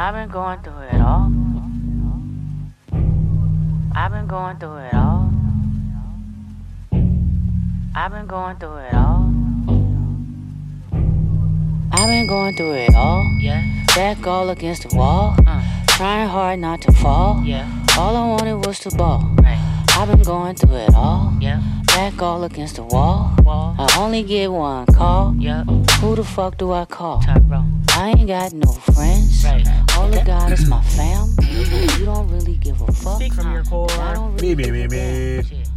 I've been going through it all. I've been going through it all. I've been going through it all. I've been going through it all. Yeah. Back all against the wall. Uh. Trying hard not to fall. Yeah. All I wanted was to ball. Right. I've been going through it all. Yeah. Back all against the wall. Wall. I only get one call. Yeah. Who the fuck do I call? I ain't got no friends. Right. All I got is my fam. You don't really give a fuck. Speak from your core. I don't really Me, me, me, me. Shit.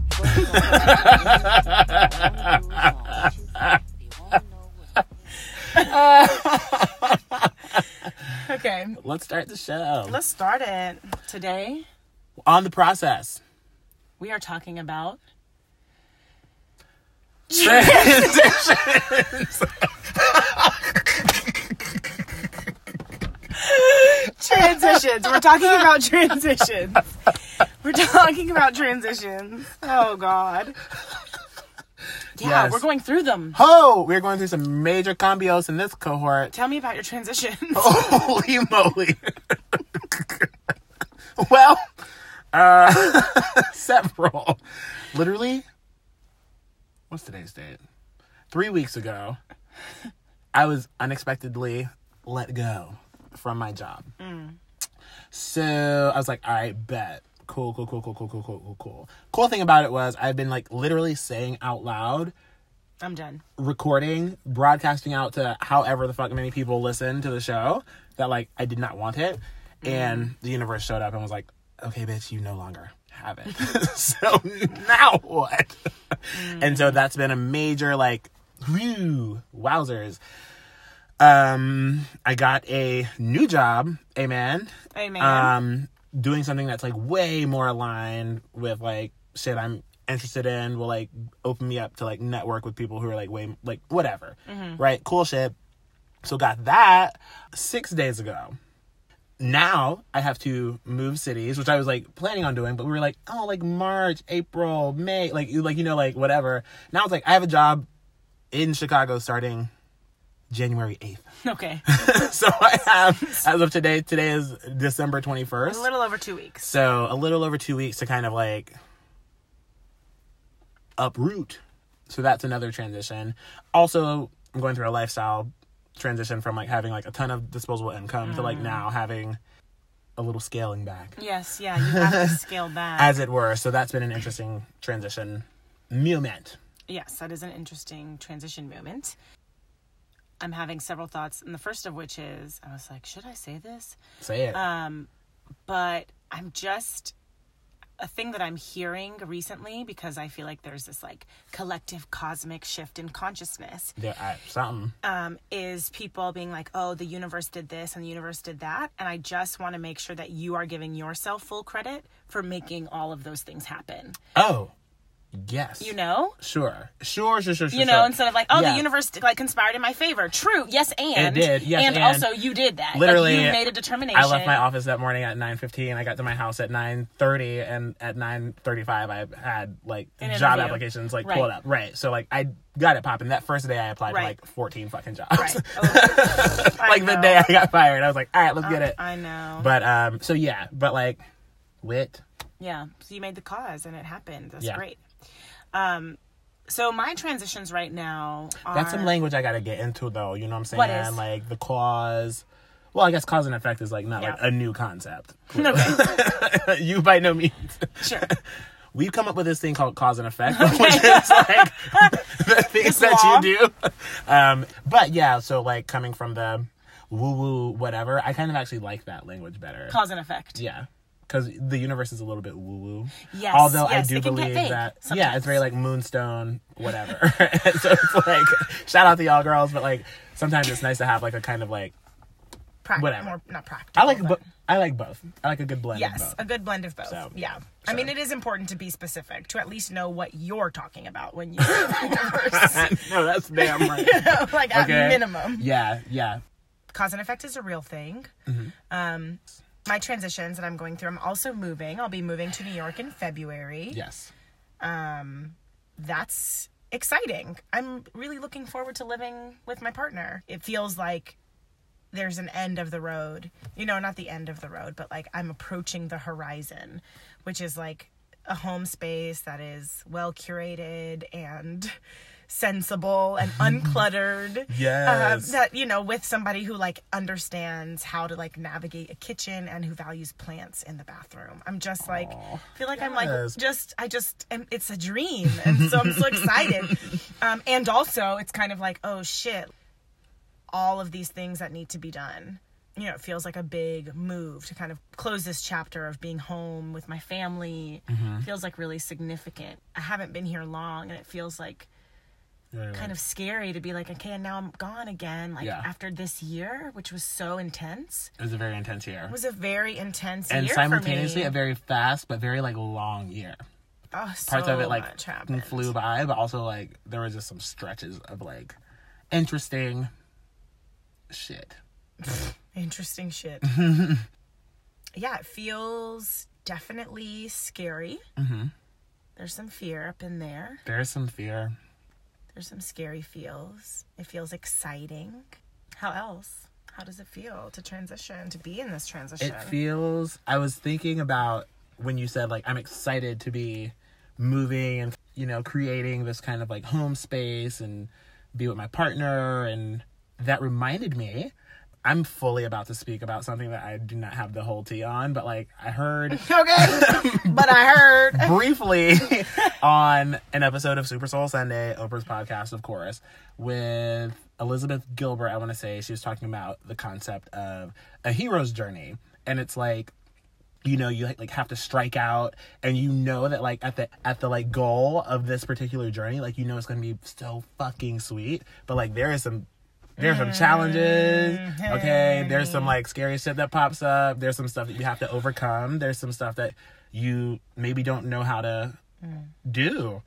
Okay, Let's start the show. let's start it. Today, On the process. we are talking about transitions. We're talking about transitions. We're talking about transitions. Oh, God. Yeah, Yes. we're going through them. Ho! We're going through some major cambios in this cohort. Tell me about your transitions. Holy moly. well, uh, several. Literally, what's today's date? Three weeks ago, I was unexpectedly let go from my job. Mm. So I was like, all right, bet. Cool, cool, cool, cool, cool, cool, cool, cool, cool. Cool thing about it was I've been like literally saying out loud I'm done. recording, broadcasting out to however the fuck many people listen to the show that like I did not want it. Mm. And the universe showed up and was like, okay, bitch, you no longer have it. so now what? Mm. and so that's been a major like, whew, wowzers. Um, I got a new job, amen. Amen. Um, doing something that's like way more aligned with like shit I'm interested in will like open me up to like network with people who are like way like whatever. Right? Cool shit. So got that six days ago. Now I have to move cities, which I was like planning on doing, but we were like, oh, like March, April, May, like you like you know like whatever. Now it's like I have a job in Chicago starting January eighth. okay. so I have as of today. Today is December 21st. A little over two weeks. So a little over two weeks to kind of like uproot. So that's another transition. Also, I'm going through a lifestyle transition from like having like a ton of disposable income to like mm. now having a little scaling back, Yes, yeah, you have to scale back. as it were. So that's been an interesting transition moment. Yes, that is an interesting transition moment. I'm having several thoughts, and the first of which is I was like, should I say this? Say it. Um, but I'm just a thing that I'm hearing recently because I feel like there's this like collective cosmic shift in consciousness. there, I, something. Um, is people being like, oh, the universe did this and the universe did that. And I just want to make sure that you are giving yourself full credit for making all of those things happen. Oh, yes. You know? Sure. Sure. Sure. Sure. Sure. you know, sure. instead of like, oh, Yeah. the universe like conspired in my favor. True, yes, and It did, yes, and, and. also you did that. Like, Literally, you made a determination. I left my office that morning at nine fifteen. I got to my house at nine thirty, and at nine thirty five, I had like An job interview. applications like Right. pulled up. Right. So like I got it popping. That first day, I applied Right. to like fourteen fucking jobs. Right. Oh, like the day I got fired, I was like, all right, let's get it. I know. But um, so yeah, but like, wit. yeah, so you made the cause and it happened. That's Yeah. great. Um, so my transitions right now are That's some language I got to get into though. You know what I'm saying? What is? Like the cause. Well, I guess cause and effect is like not like a new concept. okay, you by no means. sure. we've come up with this thing called cause and effect, which is like the things that law. you do. Um, but yeah, so like coming from the woo woo whatever, I kind of actually like that language better. Cause and effect. yeah. Because the universe is a little bit woo woo. Yes, Although yes, I do it can get believe that, yeah, it's very like moonstone, whatever. so it's like, shout out to y'all girls, but like sometimes it's nice to have like a kind of like, Whatever. More, not practical. I like, but- bo- I like both. I like a good blend of Yes, a good blend of both. So, yeah. I mean, it is important to be specific to at least know what you're talking about when you say no, that's damn right. like at minimum. Yeah, yeah. Cause and effect is a real thing. Mm-hmm. Um, my transitions that I'm going through, I'm also moving. I'll be moving to New York in February. Yes. Um, that's exciting. I'm really looking forward to living with my partner. It feels like there's an end of the road. You know, not the end of the road, but like I'm approaching the horizon, which is like a home space that is well curated and sensible and uncluttered. Yes. Um, that you know, with somebody who like understands how to like navigate a kitchen and who values plants in the bathroom. I'm just like feel like I'm like just I just am, it's a dream, and so I'm so excited. Um, and also, it's kind of like oh shit, all of these things that need to be done. You know, it feels like a big move to kind of close this chapter of being home with my family. Feels like really significant. I haven't been here long, and it feels like kind of scary to be like, okay, and now I'm gone again. Like Yeah. after this year, which was so intense, It was a very intense year. it was a very intense year. and simultaneously a very fast but very like long year. oh, Parts of it like happened. flew by, but also like there was just some stretches of like interesting shit. Interesting shit. yeah, it feels definitely scary. Mm-hmm. There's some fear up in there. There's some fear. There's some scary feels. It feels exciting. How else? How does it feel to transition, to be in this transition? It feels. I was thinking about when you said like I'm excited to be moving and you know creating this kind of like home space and be with my partner and that reminded me I'm fully about to speak about something that I do not have the whole tea on, but like I heard okay, but I heard. briefly on an episode of Super Soul Sunday, Oprah's podcast, of course, with Elizabeth Gilbert. I want to say she was talking about the concept of a hero's journey, and it's like you know you like have to strike out and you know that like at the at the like goal of this particular journey like you know it's gonna be so fucking sweet but like there is some there's some challenges mm-hmm. okay? There's some like scary shit that pops up. There's some stuff that you have to overcome. There's some stuff that you maybe don't know how to mm. do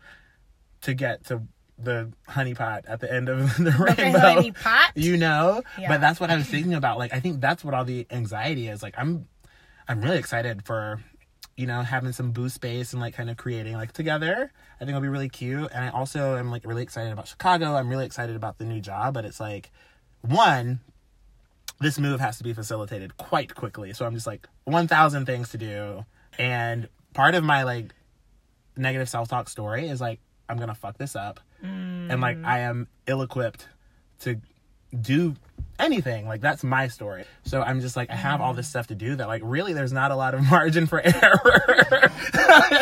to get to the honey pot at the end of the rainbow. honey pot? you know? Yeah. but that's what i was thinking about. Like i think that's what all the anxiety is. Like i'm i'm really excited for you know having some booth space and like kind of creating like together i think it'll be really cute. And i also am like really excited about chicago. I'm really excited about the new job but it's like one this move has to be facilitated quite quickly. So i'm just like 1000 things to do. And part of my like negative self-talk story is like i'm gonna fuck this up. And like mm. i am ill-equipped to do anything like that's my story so i'm just like i have all this stuff to do that like really there's not a lot of margin for error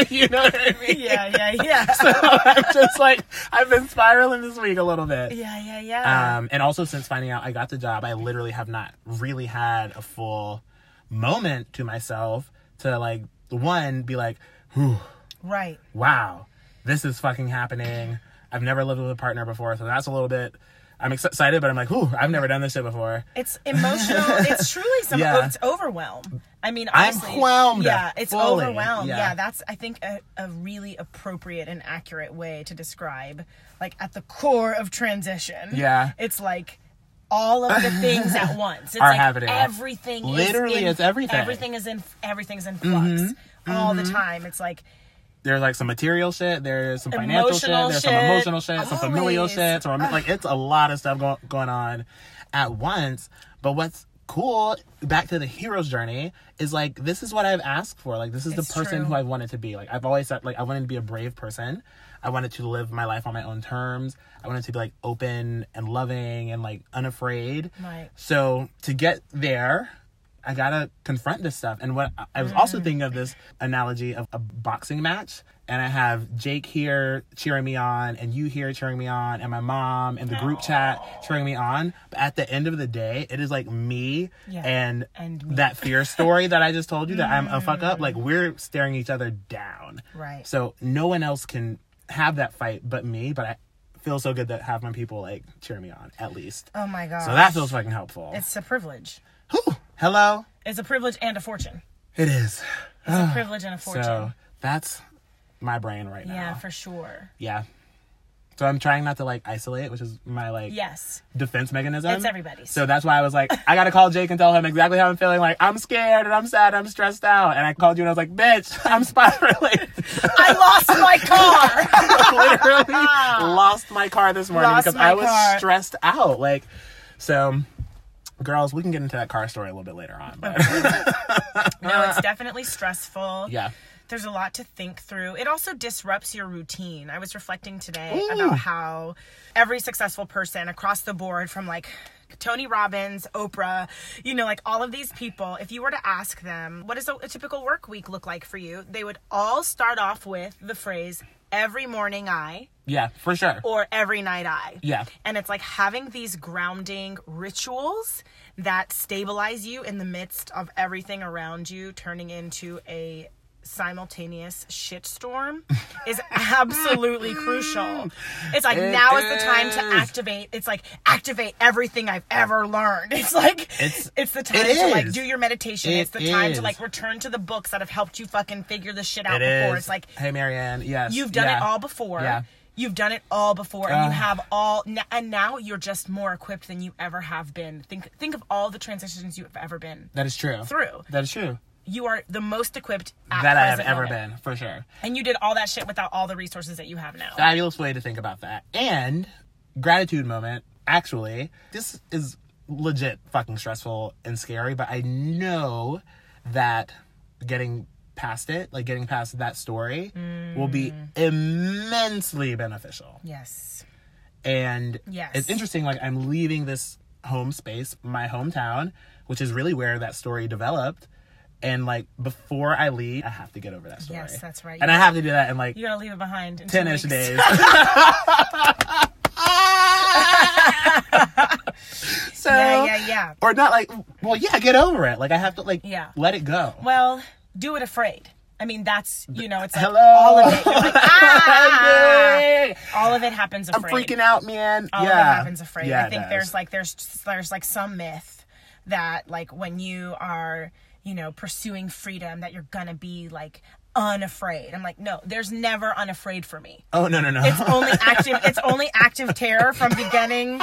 you know what i mean Yeah, yeah, yeah. so i'm just like i've been spiraling this week a little bit yeah, yeah, yeah. um, and also since finding out I got the job, I literally have not really had a full moment to myself to like one be like, Whew, right. wow, this is fucking happening. I've never lived with a partner before, so that's a little bit. I'm excited, but I'm like, whew, I've never done this shit before. It's emotional. it's truly some. Yeah. It's overwhelm. I mean, I'm honestly, whelmed Yeah, it's fully. overwhelmed. Yeah. Yeah. that's I think a, a really appropriate and accurate way to describe, like at the core of transition. Yeah. it's like all of the things at once. It's Are like happening. everything. Literally, is in, it's everything. Mm-hmm. Everything is in. Everything's in flux all the time. It's like There's like some material shit, there's some financial Emotional shit, there's some emotional shit, some familial Always. shit, some like it's a lot of stuff go- going on at once. But what's cool, back to the hero's journey, is like this is what I've asked for. Like this is It's the person true. who I've wanted to be. Like I've always said, like I wanted to be a brave person. I wanted to live my life on my own terms. I wanted to be like open and loving and like unafraid. Right. So to get there, I gotta confront this stuff. And what I was also Mm. thinking of this analogy of a boxing match. And I have Jake here cheering me on, and you here cheering me on, and my mom and the group chat cheering me on. But at the end of the day, it is like me Yeah. and, And me. that fear story that I just told you that I'm a fuck up. Like we're staring each other down. Right. So no one else can have that fight but me. But I feel so good to have my people like cheer me on at least. oh my god. So that feels fucking helpful. it's a privilege. Whew. Hello. It's a privilege and a fortune. It is. It's a privilege and a fortune. So that's my brain right now. yeah, for sure. yeah. So I'm trying not to like isolate, which is my like Yes. defense mechanism. It's everybody's. So that's why I was like, I gotta call Jake and tell him exactly how I'm feeling. Like I'm scared and I'm sad, and I'm stressed out. And I called you and I was like, bitch, I'm spiraling. I lost my car. literally lost my car this morning Lost because I was car. stressed out. Like, so girls, we can get into that car story a little bit later on. But No, it's definitely stressful. yeah. There's a lot to think through. It also disrupts your routine. I was reflecting today Ooh. about how every successful person across the board, from like Tony Robbins, Oprah, you know, like all of these people, if you were to ask them, what does a, a typical work week look like for you? They would all start off with the phrase, every morning I, Yeah, for sure. or every night I. Yeah. And it's like having these grounding rituals that stabilize you in the midst of everything around you turning into a simultaneous shitstorm is absolutely crucial. It's like It now is the time to activate. It's like activate everything I've ever learned. It's like It's- it's, the time it to like do your meditation. It it's the time is. to like return to the books that have helped you fucking figure this shit out before. is. It's like hey, Marianne. Yes. You've done yeah. it all before. Yeah. You've done it all before, and you have all. And now you're just more equipped than you ever have been. Think think of all the transitions you've ever been That is true. through. That is true. You are the most equipped at that I have ever moment. been, for sure. and you did all that shit without all the resources that you have now. Fabulous way to think about that. And gratitude moment. Actually, this is legit fucking stressful and scary, but I know that getting past it, like getting past that story, will be Mm. immensely beneficial. yes. And Yes. it's interesting, like I'm leaving this home space, my hometown, which is really where that story developed. And like before I leave, I have to get over that story. Yes, that's right. And I have to do that in like You gotta leave it behind. In ten ish days. so Yeah, yeah, yeah. or not like well yeah get over it like i have to like Yeah. let it go Well, do it afraid. I mean, that's you know, it's like hello all of it. Like, ah! All of it happens i'm freaking out man all yeah of it happens afraid. Yeah, I think there's like there's there's like some myth that like when you are you know pursuing freedom that you're gonna be like unafraid. I'm like no, there's never unafraid for me. oh no no no It's only active. it's only active terror from beginning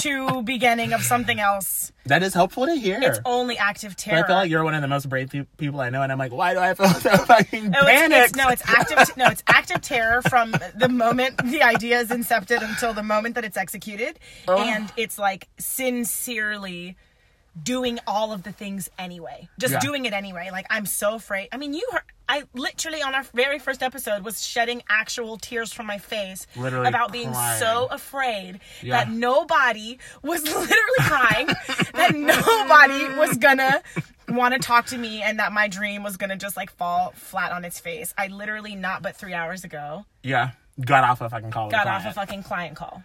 to beginning of something else. that is helpful to hear It's only active But terror. I feel like you're one of the most brave pe- people I know, and I'm like, why do I feel so fucking No, panicked? it's, no, it's active. No, it's active terror from the moment the idea is incepted until the moment that it's executed, oh. and it's like sincerely doing all of the things anyway, just Yeah. doing it anyway. Like I'm so afraid. I mean, you heard. I literally on our very first episode was shedding actual tears from my face Literally about being crying. so afraid Yeah. that nobody was literally crying that nobody was gonna want to talk to me and that my dream was gonna just like fall flat on its face. I literally not but three hours ago yeah, got off a fucking call. got off a fucking client call.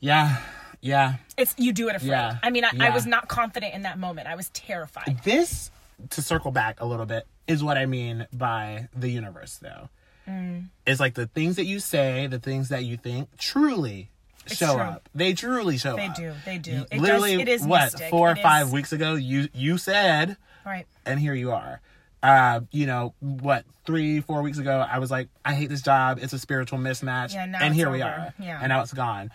Yeah, yeah. It's you do it afraid. Yeah. I mean, I, I was not confident in that moment. I was terrified. This, to circle back a little bit, is what I mean by the universe, though. Mm. It's like the things that you say, the things that you think, truly show true. up. They truly show They up. do. They do. It does- Literally, it is what mystic. four or It is- five weeks ago, you you said, Right. and here you are. Uh, you know what? Three, four weeks ago, I was like, I hate this job. It's a spiritual mismatch. Yeah, now and it's here we are. Yeah. and now it's gone.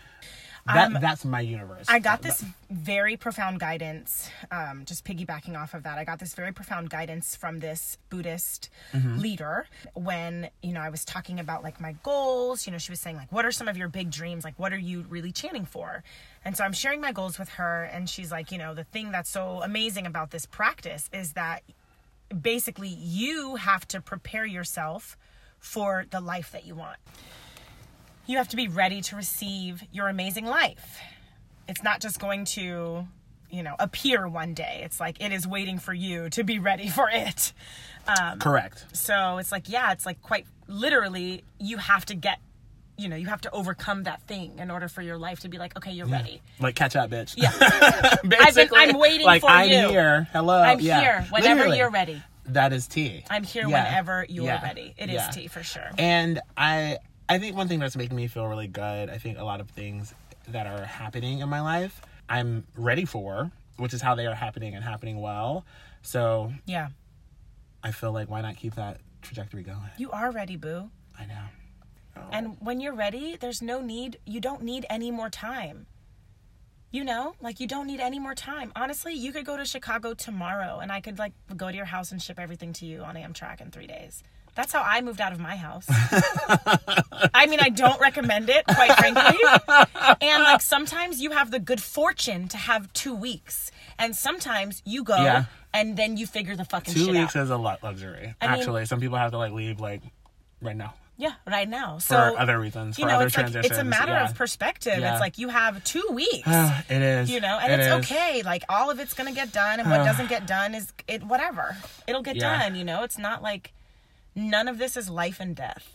That Um, that's my universe. I got this very profound guidance, um, just piggybacking off of that. I got this very profound guidance from this Buddhist leader when, you know, I was talking about like my goals. You know, she was saying, like, what are some of your big dreams? Like, what are you really chanting for? And so I'm sharing my goals with her, and she's like, you know, the thing that's so amazing about this practice is that basically you have to prepare yourself for the life that you want. You have to be ready to receive your amazing life. It's not just going to, you know, appear one day. It's like it is waiting for you to be ready for it. Um, correct. So it's like, yeah, it's like quite literally, you have to get, you know, you have to overcome that thing in order for your life to be like, okay, you're ready. Like catch up, bitch. Yeah. Basically, I'm waiting like, for I'm you. here. Hello. I'm yeah. here whenever Literally. you're ready. That is tea. I'm here Yeah. whenever you're Yeah. ready. It is Yeah. tea for sure. And I I think one thing that's making me feel really good, I think a lot of things that are happening in my life, I'm ready for, which is how they are happening and happening well. So Yeah. I feel like why not keep that trajectory going? You are ready, boo. I know. Oh. And when you're ready, there's no need, you don't need any more time. You know, like you don't need any more time. Honestly, you could go to Chicago tomorrow and I could like go to your house and ship everything to you on Amtrak in three days. That's how I moved out of my house. I mean, I don't recommend it, quite frankly. And like sometimes you have the good fortune to have two weeks, and sometimes you go Yeah. and then you figure the fucking Two weeks out. is a lot luxury. I mean- Actually, some people have to like leave like right now Yeah, right now. for So other reasons, you for know, other it's like it's a matter yeah. of perspective. Yeah. It's like you have two weeks. it is. you know and It it's is. okay like all of it's gonna get done and what doesn't get done is it whatever it'll get Yeah. done you know it's not like none of this is life and death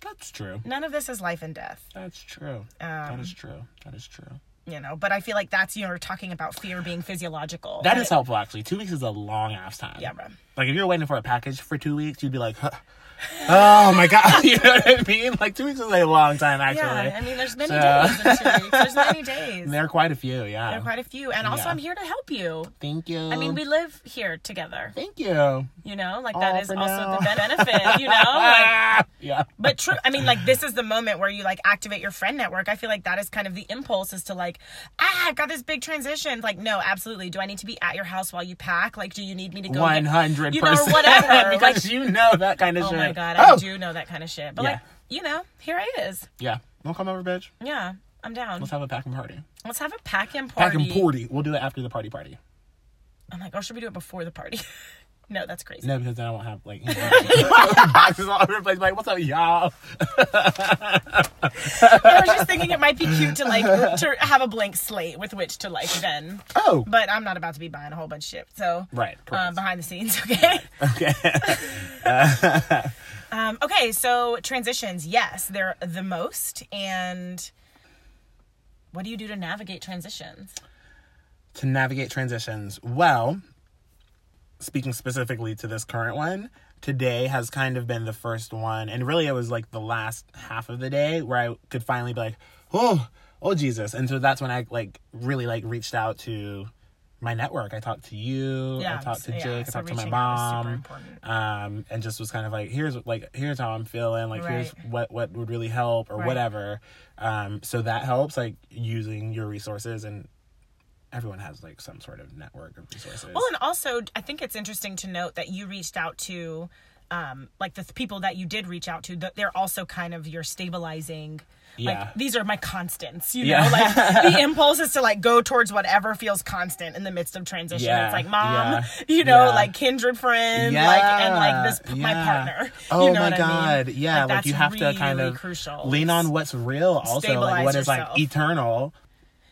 That's true. none of this is life and death That's true. that Um, is true. That is true. you know but i feel like that's you're talking about fear being physiological That is helpful actually. Two weeks is a long ass time. yeah bro Like if you're waiting for a package for two weeks, you'd be like, huh. "Oh my god," you know what I mean? Like two weeks is a long time actually. yeah i mean there's many So- days in two weeks there's many days there are quite a few. Yeah. there are quite a few and also Yeah. i'm here to help you Thank you. i mean we live here together Thank you. you know like All that is also now. the benefit you know like yeah. But true, I mean, like this is the moment where you like activate your friend network. I feel like that is kind of the impulse is to like, ah, I've got this big transition. Like, no, absolutely. Do I need to be at your house while you pack? Like, do you need me to go? One get- hundred you know, or percent. whatever. because like, you know that kind of oh shit. my god, Oh! I do know that kind of shit. But Yeah. like, you know, here it is. Yeah. Wanna come over, bitch? Yeah, I'm down. Let's have a packing party. Let's have a pack and party. Packing party. We'll do that after the party party. I'm like, oh, should we do it before the party? no, that's crazy. No, because then I won't have like boxes all over the place. Like, what's up, y'all? I was just thinking it might be cute to like to have a blank slate with which to like then. Oh, But I'm not about to be buying a whole bunch of shit. So right. um, behind the scenes, okay. okay. Um, okay, so transitions, yes, they're the most. And what do you do to navigate transitions? to navigate transitions. Well, speaking specifically to this current one, today has kind of been the first one, and really it was like the last half of the day where I could finally be like, oh, oh Jesus, and so that's when I like really like reached out to my network. I talked to you, I talked to yeah, Jake, I talked to my reaching out is super mom, um, and just was kind of like, here's like here's how I'm feeling, like here's what what would really help or Right. whatever. Um, so that helps, like using your resources and. Everyone has like some sort of network of resources. Well, and also, I think it's interesting to note that you reached out to, um, like the th- people that you did reach out to, that they're also kind of your stabilizing. Yeah. Like these are my constants, you Yeah. know. Like the impulse is to like go towards whatever feels constant in the midst of transition. Yeah, It's like mom, yeah, you know, yeah. like kindred friend, like and like this p- my partner. Oh you know my god, I mean? yeah! Like, that's you have to kind of crucial. lean on what's real. Also, like Stabilize what is like eternal.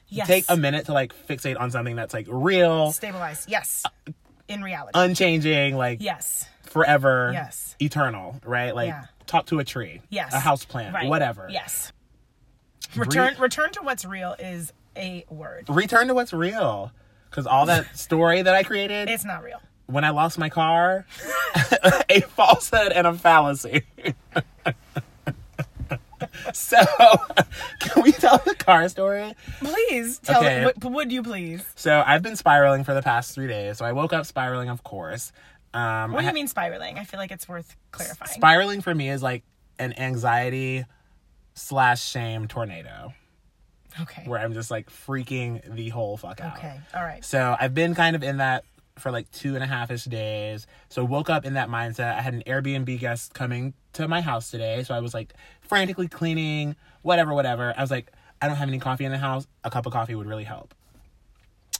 Yes. Take a minute to like fixate on something that's like real, Stabilize. Yes. In reality. unchanging, like yes. forever, Yes. eternal, right? Like Yeah. talk to a tree, Yes. a house plant, Right. whatever. Yes. Return return to what's real is a word. Return to what's real, because all that story that I created It's not real. when I lost my car, a falsehood and a fallacy. so, can we tell the car story? Please tell Okay. it. Would, would you please? So I've been spiraling for the past three days. So I woke up spiraling, of course. Um, What do ha- you mean spiraling? I feel like it's worth clarifying. Spiraling for me is like an anxiety slash shame tornado okay. where I'm just like freaking the whole fuck out. Okay. All right. So I've been kind of in that for like two and a half ish days. So woke up in that mindset. I had an Airbnb guest coming to my house today. So I was like frantically cleaning, whatever, whatever. I was like, I don't have any coffee in the house. A cup of coffee would really help.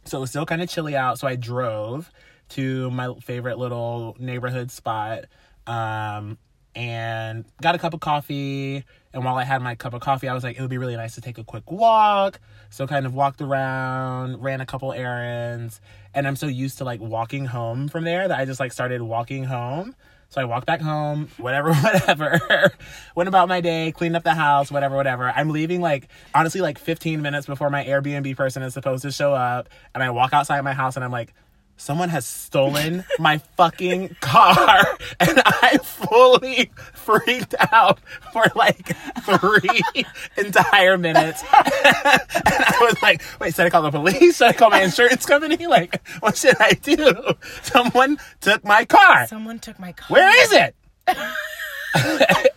So it was still kind of chilly out. So I drove to my favorite little neighborhood spot um, and got a cup of coffee. And while I had my cup of coffee, I was like, it would be really nice to take a quick walk. So kind of walked around, ran a couple errands, and I'm so used to like walking home from there that I just like started walking home. So I walked back home, whatever, whatever. Went about my day, cleaned up the house, whatever, whatever. I'm leaving like honestly like 15 minutes before my Airbnb person is supposed to show up, and I walk outside my house and I'm like, someone has stolen my fucking car and I fully freaked out for like three entire minutes. and I was like, wait, should I call the police? Should I call my insurance company? Like, what should I do? Someone took my car. Someone took my car. Where is it?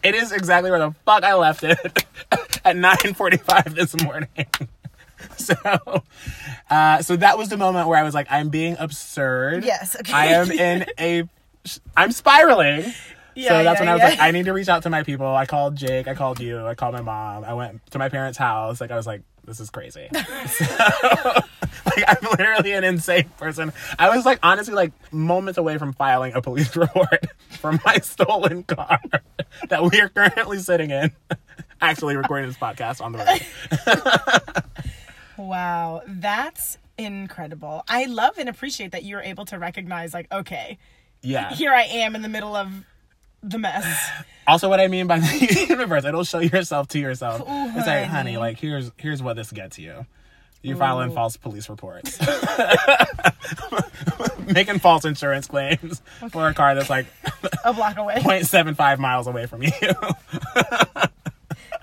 it is exactly where the fuck I left it at 9:45 this morning. So, uh, so that was the moment where I was like, I'm being absurd. Yes, okay. I am in a, I'm spiraling. Yeah, so that's yeah, when I was yeah. like, I need to reach out to my people. I called Jake. I called you. I called my mom. I went to my parents' house. Like I was like, this is crazy. So, like I'm literally an insane person. I was like honestly like moments away from filing a police report for my stolen car that we are currently sitting in. Actually recording this podcast on the road. Wow, that's incredible. I love and appreciate that you're able to recognize, like, okay, Yeah. here I am in the middle of the mess. Also, what I mean by the universe, it'll show yourself to yourself. Ooh, it's like, honey. like here's here's what this gets you. You're filing Ooh. false police reports, making false insurance claims for a car that's like A block away 0.75 miles away from you.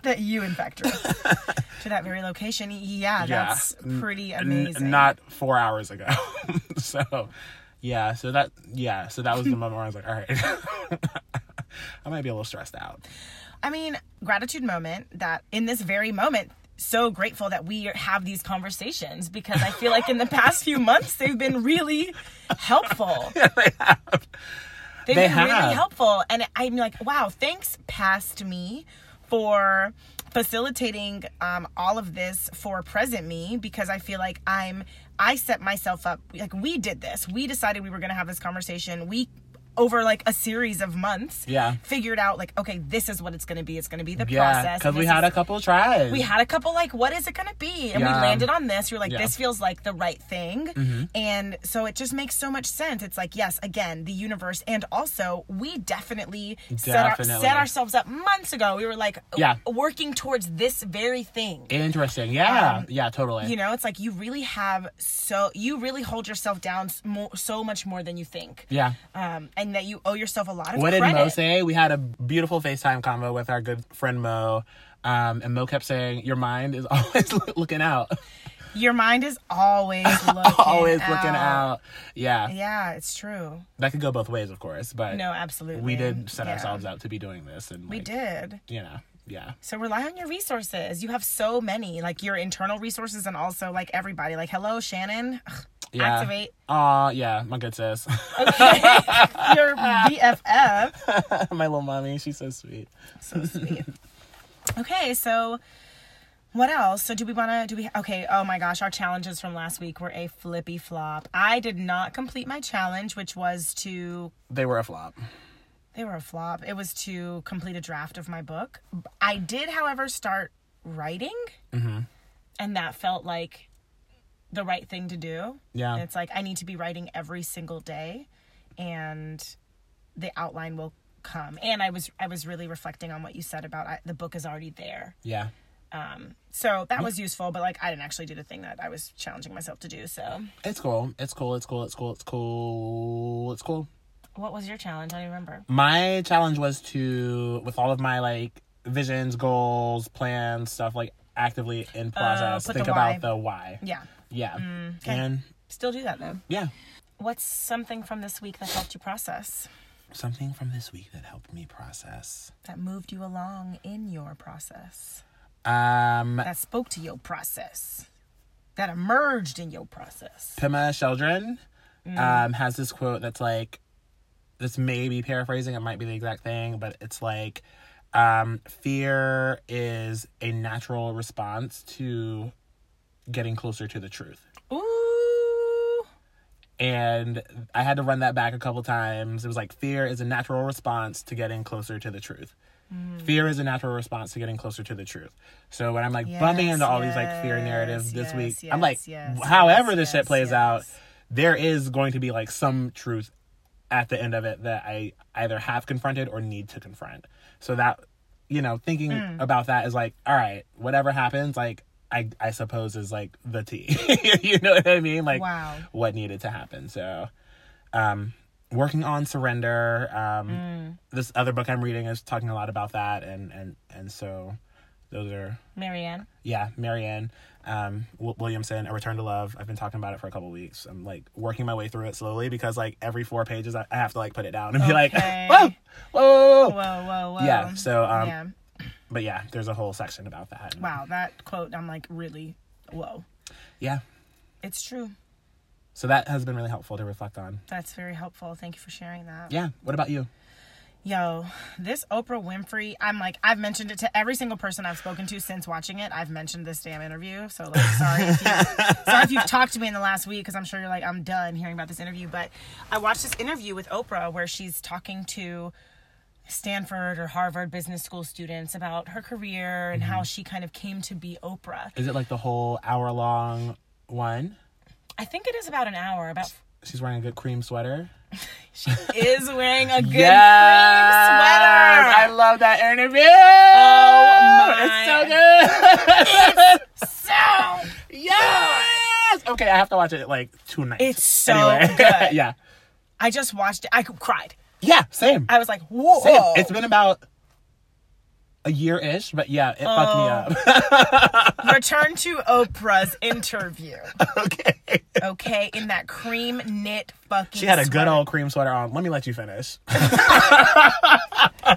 That you, in fact, drove to that very location. Yeah, that's N- pretty n- amazing. not four hours ago. so, yeah. So that yeah. So that was the moment where I was like, all right, I might be a little stressed out. I mean, gratitude moment that in this very moment, so grateful that we have these conversations because I feel like in the past few months they've been really helpful. they have. They've They been have. really helpful. And I'm like, wow, thanks, past me, for facilitating um, all of this for present me because I feel like I'm, I set myself up, like, we did this. We decided we were going to have this conversation. We, over like a series of months, Yeah. figured out, like, okay, this is what it's going to be. It's going to be the Yeah, process. because we had is- a couple tries. we had a couple like what is it gonna be and we landed on this you're like Yeah. this feels like the right thing Mm-hmm. and so it just makes so much sense it's like yes again the universe and also we definitely, Set, our, Definitely. set ourselves up months ago we were like Yeah. working towards this very thing Interesting. Yeah. Um, yeah. Totally. you know it's like you really have so you really hold yourself down so much more than you think yeah. um, and that you owe yourself a lot of What did Mo say? We had a beautiful FaceTime convo with our good friend Mo. Um, and Mo kept saying, Your mind is always looking out. your mind is always looking always looking out. Yeah. yeah it's true That could go both ways, of course. But No, absolutely. we did set Yeah. ourselves out to be doing this. And We like, did. You know, yeah. So rely on your resources. You have so many, like your internal resources and also like everybody. Like, hello, Shannon. Ugh, Yeah. Activate. Aw, yeah, my good sis. Your BFF. my little mommy, she's so sweet. So sweet. Okay, so what else? So do we want to do we okay, oh my gosh, our challenges from last week were a flippy flop. I did not complete my challenge, which was to They were a flop. they were a flop. It was to complete a draft of my book. I did, however, start writing, Mm-hmm. and that felt like the right thing to do. Yeah. And it's like I need to be writing every single day, and the outline will come. And I was I was really reflecting on what you said about I, the book is already there. Yeah. Um so that was useful, but like I didn't actually do the thing that I was challenging myself to do. So It's cool. It's cool. It's cool. It's cool. It's cool. It's cool. what was your challenge? I don't remember. My challenge was to, with all of my like visions, goals, plans, stuff like actively in process, Uh, put the think about the why. Yeah. Yeah. okay. And Still do that though. yeah. What's something from this week that helped you process? Something from this week that helped me process. That moved you along in your process. Um, That spoke to your process. That emerged in your process. Pema Chödrön Mm. um, has this quote that's like, this may be paraphrasing, it might be the exact thing, but it's like, um, fear is a natural response to getting closer to the truth. Ooh. And I had to run that back a couple times. It was like, fear is a natural response to getting closer to the truth. Mm. Fear is a natural response to getting closer to the truth. So when I'm like bumping into all these like fear narratives yes, this week, yes, I'm like, yes, however yes, this shit plays yes. out, there is going to be like some truth at the end of it that I either have confronted or need to confront. So that, you know, thinking Mm. about that is like, all right, whatever happens, like, I, I suppose is like the T. you know what I mean? Like, Wow. what needed to happen. So, um, working on surrender. Um, Mm. this other book I'm reading is talking a lot about that, and and and so those are Marianne. yeah, Marianne um, W- Williamson, A Return to Love. I've been talking about it for a couple weeks. I'm like working my way through it slowly because like every four pages I, I have to like put it down and be like, Okay. whoa, whoa, whoa, whoa. Whoa, whoa, whoa. Yeah. So um, yeah. But yeah, there's a whole section about that. Wow, that quote, I'm like, really, whoa. Yeah. It's true. So that has been really helpful to reflect on. That's very helpful. Thank you for sharing that. Yeah. What about you? Yo, this Oprah Winfrey, I'm like, I've mentioned it to every single person I've spoken to since watching it. I've mentioned this damn interview. So, like, sorry if, you, sorry if you've talked to me in the last week because I'm sure you're like, I'm done hearing about this interview. But I watched this interview with Oprah where she's talking to Stanford or Harvard business school students about her career and how mm-hmm. she kind of came to be Oprah. Is it like the whole hour long one? I think it is about an hour. About She's wearing a good cream sweater. she is wearing a good Yes! cream sweater. I love that interview. Oh my! It's so good. so yes. Okay, I have to watch it like two nights. It's so Anyway. good. yeah. I just watched it. I cried. Yeah. Same. I was like, whoa. Same. It's been about a year ish, but yeah, it fucked me up. Return to Oprah's interview. okay. Okay, in that cream knit fucking. She had a good old cream sweater on. Let me let you finish. I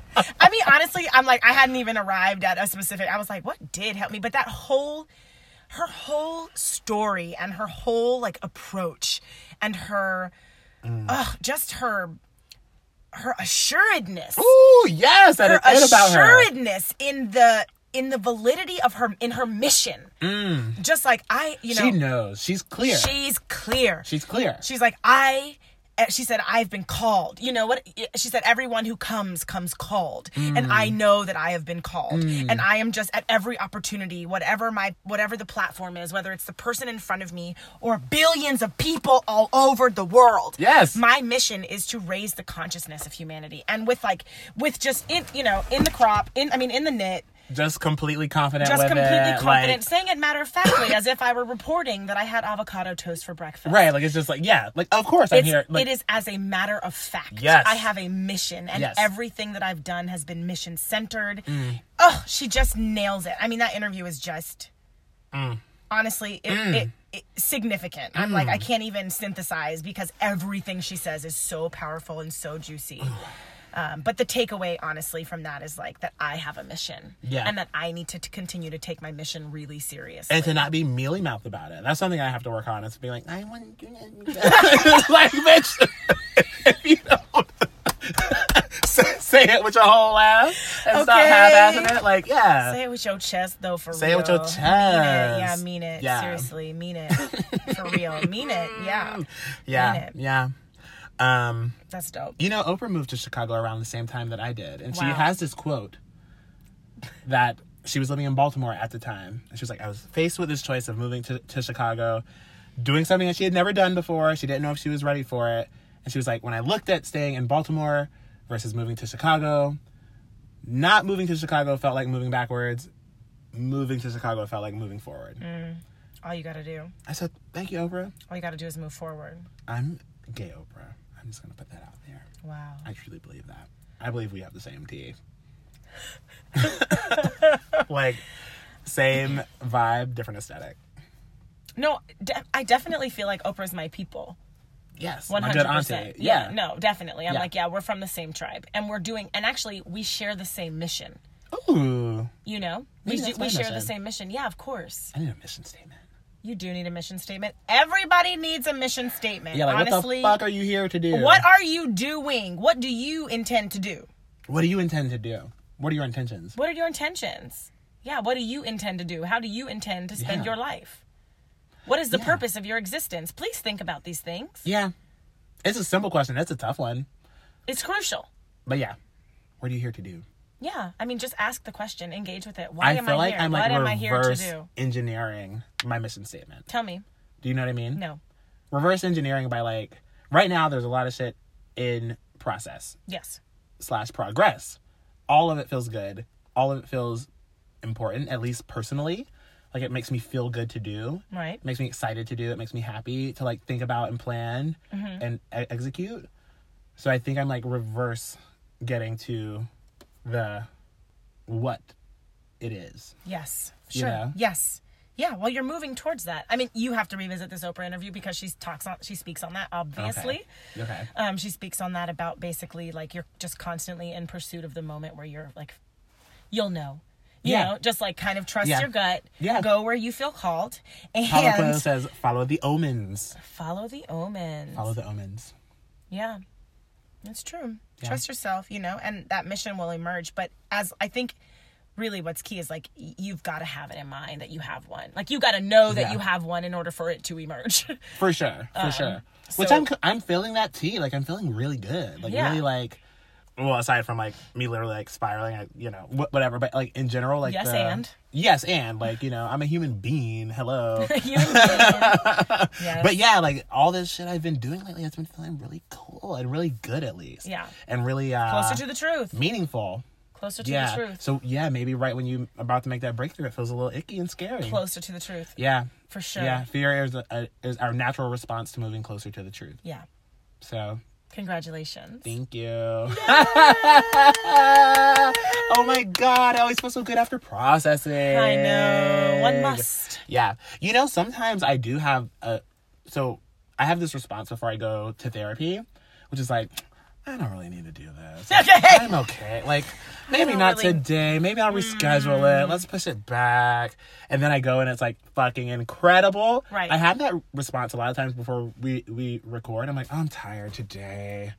mean, honestly, I'm like, I hadn't even arrived at a specific. I was like, what did help me? But that whole, her whole story and her whole like approach and her, Mm. ugh, just her, her assuredness. Oh yes, that her is it about her. assuredness in the in the validity of her in her mission. Just like I, you know, Mm. She knows. She's clear. she's clear. She's clear. She's like I. eh, She said, "I've been called." You know what? She said, "Everyone who comes comes called," and I know that I have been called, and I am just at every opportunity, whatever my whatever the platform is, whether it's the person in front of me or billions of people all over the world. Yes. my mission is to raise the consciousness of humanity, and with like with just in you know in the crop, in I mean in the knit, just completely confident just completely it. confident, like- saying it matter of factly, as if I were reporting that I had avocado toast for breakfast. right, like it's just like, yeah, like of course I'm It's, here. Like, it is as a matter of fact. Yes. I have a mission, and Yes. everything that I've done has been mission centered. Mm. Oh, she just nails it. I mean, that interview is just Mm. honestly it, it, it, significant. I'm like, I can't even synthesize because everything she says is so powerful and so juicy. Um, but the takeaway, honestly, from that is like that I have a mission, Yeah. and that I need to, to continue to take my mission really seriously. and to not be mealy mouthed about it. That's something I have to work on. Is to be like, I want to do that. like, bitch, if you don't say, it with your whole laugh and stop half-assing it, like, yeah. Say it with your chest, though, for Say real. Say it with your Mean it. chest. Yeah, mean it. Yeah. Seriously, mean it. for real. Mean it. Yeah. yeah, Mean it. yeah. Um, That's dope. you know, Oprah moved to Chicago around the same time that I did, and she has this quote that she was living in Baltimore at the time. And she was like, I was faced with this choice of moving to, to Chicago, doing something that she had never done before. She didn't know if she was ready for it. And she was like, when I looked at staying in Baltimore versus moving to Chicago, not moving to Chicago felt like moving backwards. Moving to Chicago felt like moving forward. All you gotta do. I said, thank you, Oprah. All you gotta do is move forward. I'm gay, Oprah. I'm just going to put that out there. Wow. I truly believe that. I believe we have the same tea. like, same vibe, different aesthetic. No, de- I definitely feel like Oprah's my people. Yes, One my hundred good auntie. percent. Yeah. Yeah. No, definitely. I'm Yeah. like, yeah, we're from the same tribe, and we're doing, and actually, we share the same mission. Ooh, You know, we, do, we share the same mission. Yeah, of course. I need a mission statement. You do need a mission statement. Everybody needs a mission statement. Yeah, like honestly. what the fuck are you here to do? What are you doing? What do you intend to do? What do you intend to do? What are your intentions? What are your intentions? Yeah, what do you intend to do? How do you intend to spend Yeah. your life? What is the Yeah. purpose of your existence? Please think about these things. Yeah, it's a simple question. It's a tough one, It's crucial. but yeah, what are you here to do? Yeah, I mean, just ask the question, engage with it. Why I am feel I like here? I'm what am I here to reverse do? engineering my mission statement. Tell me. Do you know what I mean? No. Reverse engineering by like right now. There's a lot of shit in process. Yes. slash progress. All of it feels good. All of it feels important, at least personally. Like it makes me feel good to do. Right. It makes me excited to do. It makes me happy to like think about and plan Mm-hmm. and e- execute. So I think I'm like reverse getting to the what it is. Yes. You Sure. know? Yes. Yeah. Well, you're moving towards that. I mean, you have to revisit this Oprah interview because she talks on, she speaks on that. Obviously. Okay. Okay. Um, she speaks on that about basically like you're just constantly in pursuit of the moment where you're like, you'll know. You Yeah. know, just like kind of trust Yeah. your gut. Yeah. Go where you feel called. And Paulo Coelho says, "Follow the omens. follow the omens. Follow the omens." Yeah. that's true. Trust yourself, you know, and that mission will emerge. But as I think really what's key is like you've got to have it in mind that you have one. Like you got to know that Yeah. you have one in order for it to emerge. For sure, for um, sure. Which so- I'm I'm feeling that tea. Like I'm feeling really good. Like Yeah. really like. Well, aside from like me literally like spiraling, I, you know, wh- whatever. But like in general, like Yes, the- and? yes, and like you know, I'm a human being. Hello. And me. yes. But yeah, like all this shit I've been doing lately, it's been feeling really cool and really good at least. Yeah. And really uh, closer to the truth. meaningful. Closer to Yeah. the truth. So yeah, maybe right when you about to make that breakthrough, it feels a little icky and scary. Closer to the truth. Yeah. For sure. Yeah. Fear is, a, is our natural response to moving closer to the truth. Yeah. So Congratulations. thank you. oh my god, I always feel so good after processing. I know. One must. Yeah. You know, sometimes I do have a so I have this response before I go to therapy, which is like, I don't really need to do this. Okay. I'm okay. Like, maybe don't really- today. Maybe I'll reschedule it. Let's push it back. And then I go and it's like fucking incredible. Right. I have that response a lot of times before we we record. I'm like, oh, I'm tired today.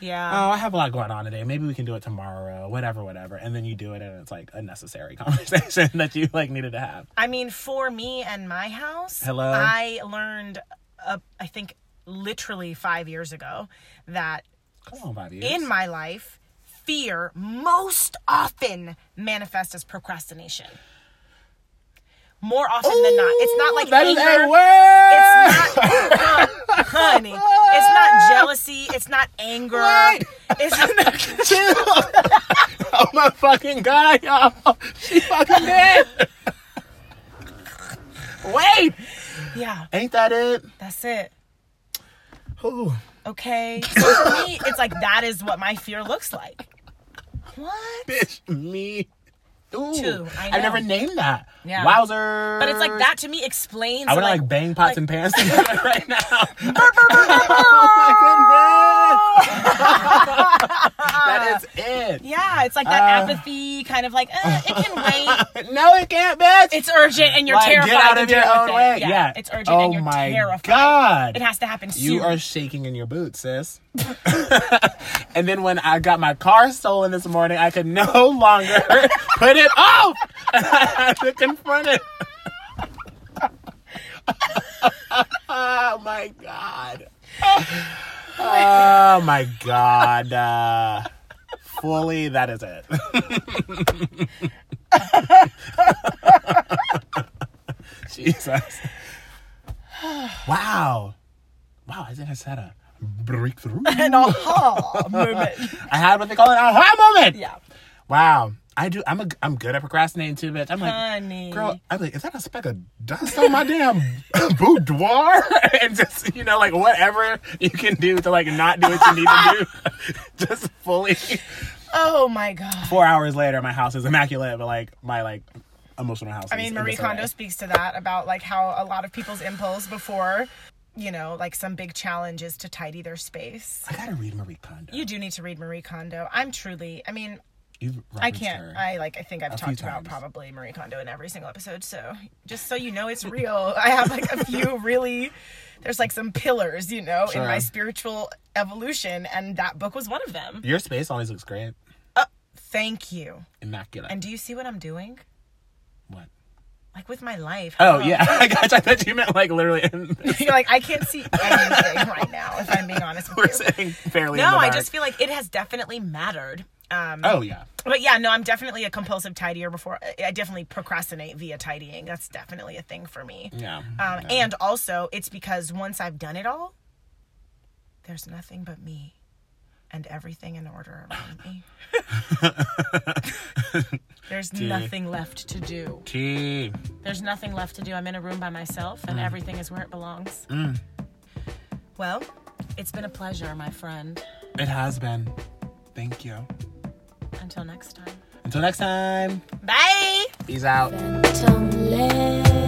Yeah. Oh, I have a lot going on today. Maybe we can do it tomorrow. Whatever, whatever. And then you do it, and it's like a necessary conversation that you like needed to have. I mean, for me and my house, Hello? I learned, uh, I think, literally five years ago that Come on, in my life, fear most often manifests as procrastination. More often than not. It's not like that is anger. a word. It's not, honey. It's not jealousy. It's not anger. Wait. It's not, Chill. oh my fucking god, y'all. She fucking dead. Wait. yeah, Ain't that it? that's it. Ooh. Okay. So for me, it's like that is what my fear looks like. What? Bitch, me. Ooh. Too, I I've never named that. Yeah. Wowzers. But it's like that to me explains. I want to like, like, bang pots like- and pans together right now. oh my goodness. that is it. Yeah, it's like that Uh. apathy, kind of like uh, it can wait. no, it can't, bitch. It's urgent, and you're Like, terrified. Get out of your own it. way. Yeah, Yeah. it's urgent, oh and you're my terrified. god. It has to happen soon. You are shaking in your boots, sis. and then when I got my car stolen this morning, I could no longer put it off. I had to confront it. oh my god. Oh my god. Uh, fully, that is it. Jesus. Wow. Wow, I think I said a breakthrough. an aha moment. I had what they call an aha moment. Yeah, Wow. I do. I'm a. I'm good at procrastinating too, much. I'm like, honey. girl. I'm like, is that a speck of dust on my damn boudoir? and just you know, like whatever you can do to like not do what you need to do, just fully. Oh my god. Four hours later, my house is immaculate, but like my like emotional house. I mean, Marie Kondo speaks to that about like how a lot of people's impulse before, you know, like some big challenge is to tidy their space. I gotta read Marie Kondo. You do need to read Marie Kondo. I'm truly, I mean, You've I can't. I like. I think I've talked about times. probably Marie Kondo in every single episode. So just so you know, it's real. I have like a few really. There's like some pillars, you know, in my spiritual evolution, and that book was one of them. Your space always looks great, Oh, Thank you. immaculate. And do you see what I'm doing? what? Like with my life. Oh Hello. yeah, I got. I thought you meant like literally. You're like I can't see anything right now. If I'm being honest we're with you. saying fairly. No, I just feel like it has definitely mattered. Um, Oh yeah. But yeah, no, I'm definitely a compulsive tidier. Before I definitely procrastinate via tidying. That's definitely a thing for me. Yeah. Um, yeah. And also, it's because once I've done it all, there's nothing but me and everything in order around me. there's nothing left to do. Tea. There's nothing left to do. I'm in a room by myself, Mm. and everything is where it belongs. Well, it's been a pleasure, my friend. It has been. Thank you. Until next time. Until next time. Bye. Peace out. Phantom leg.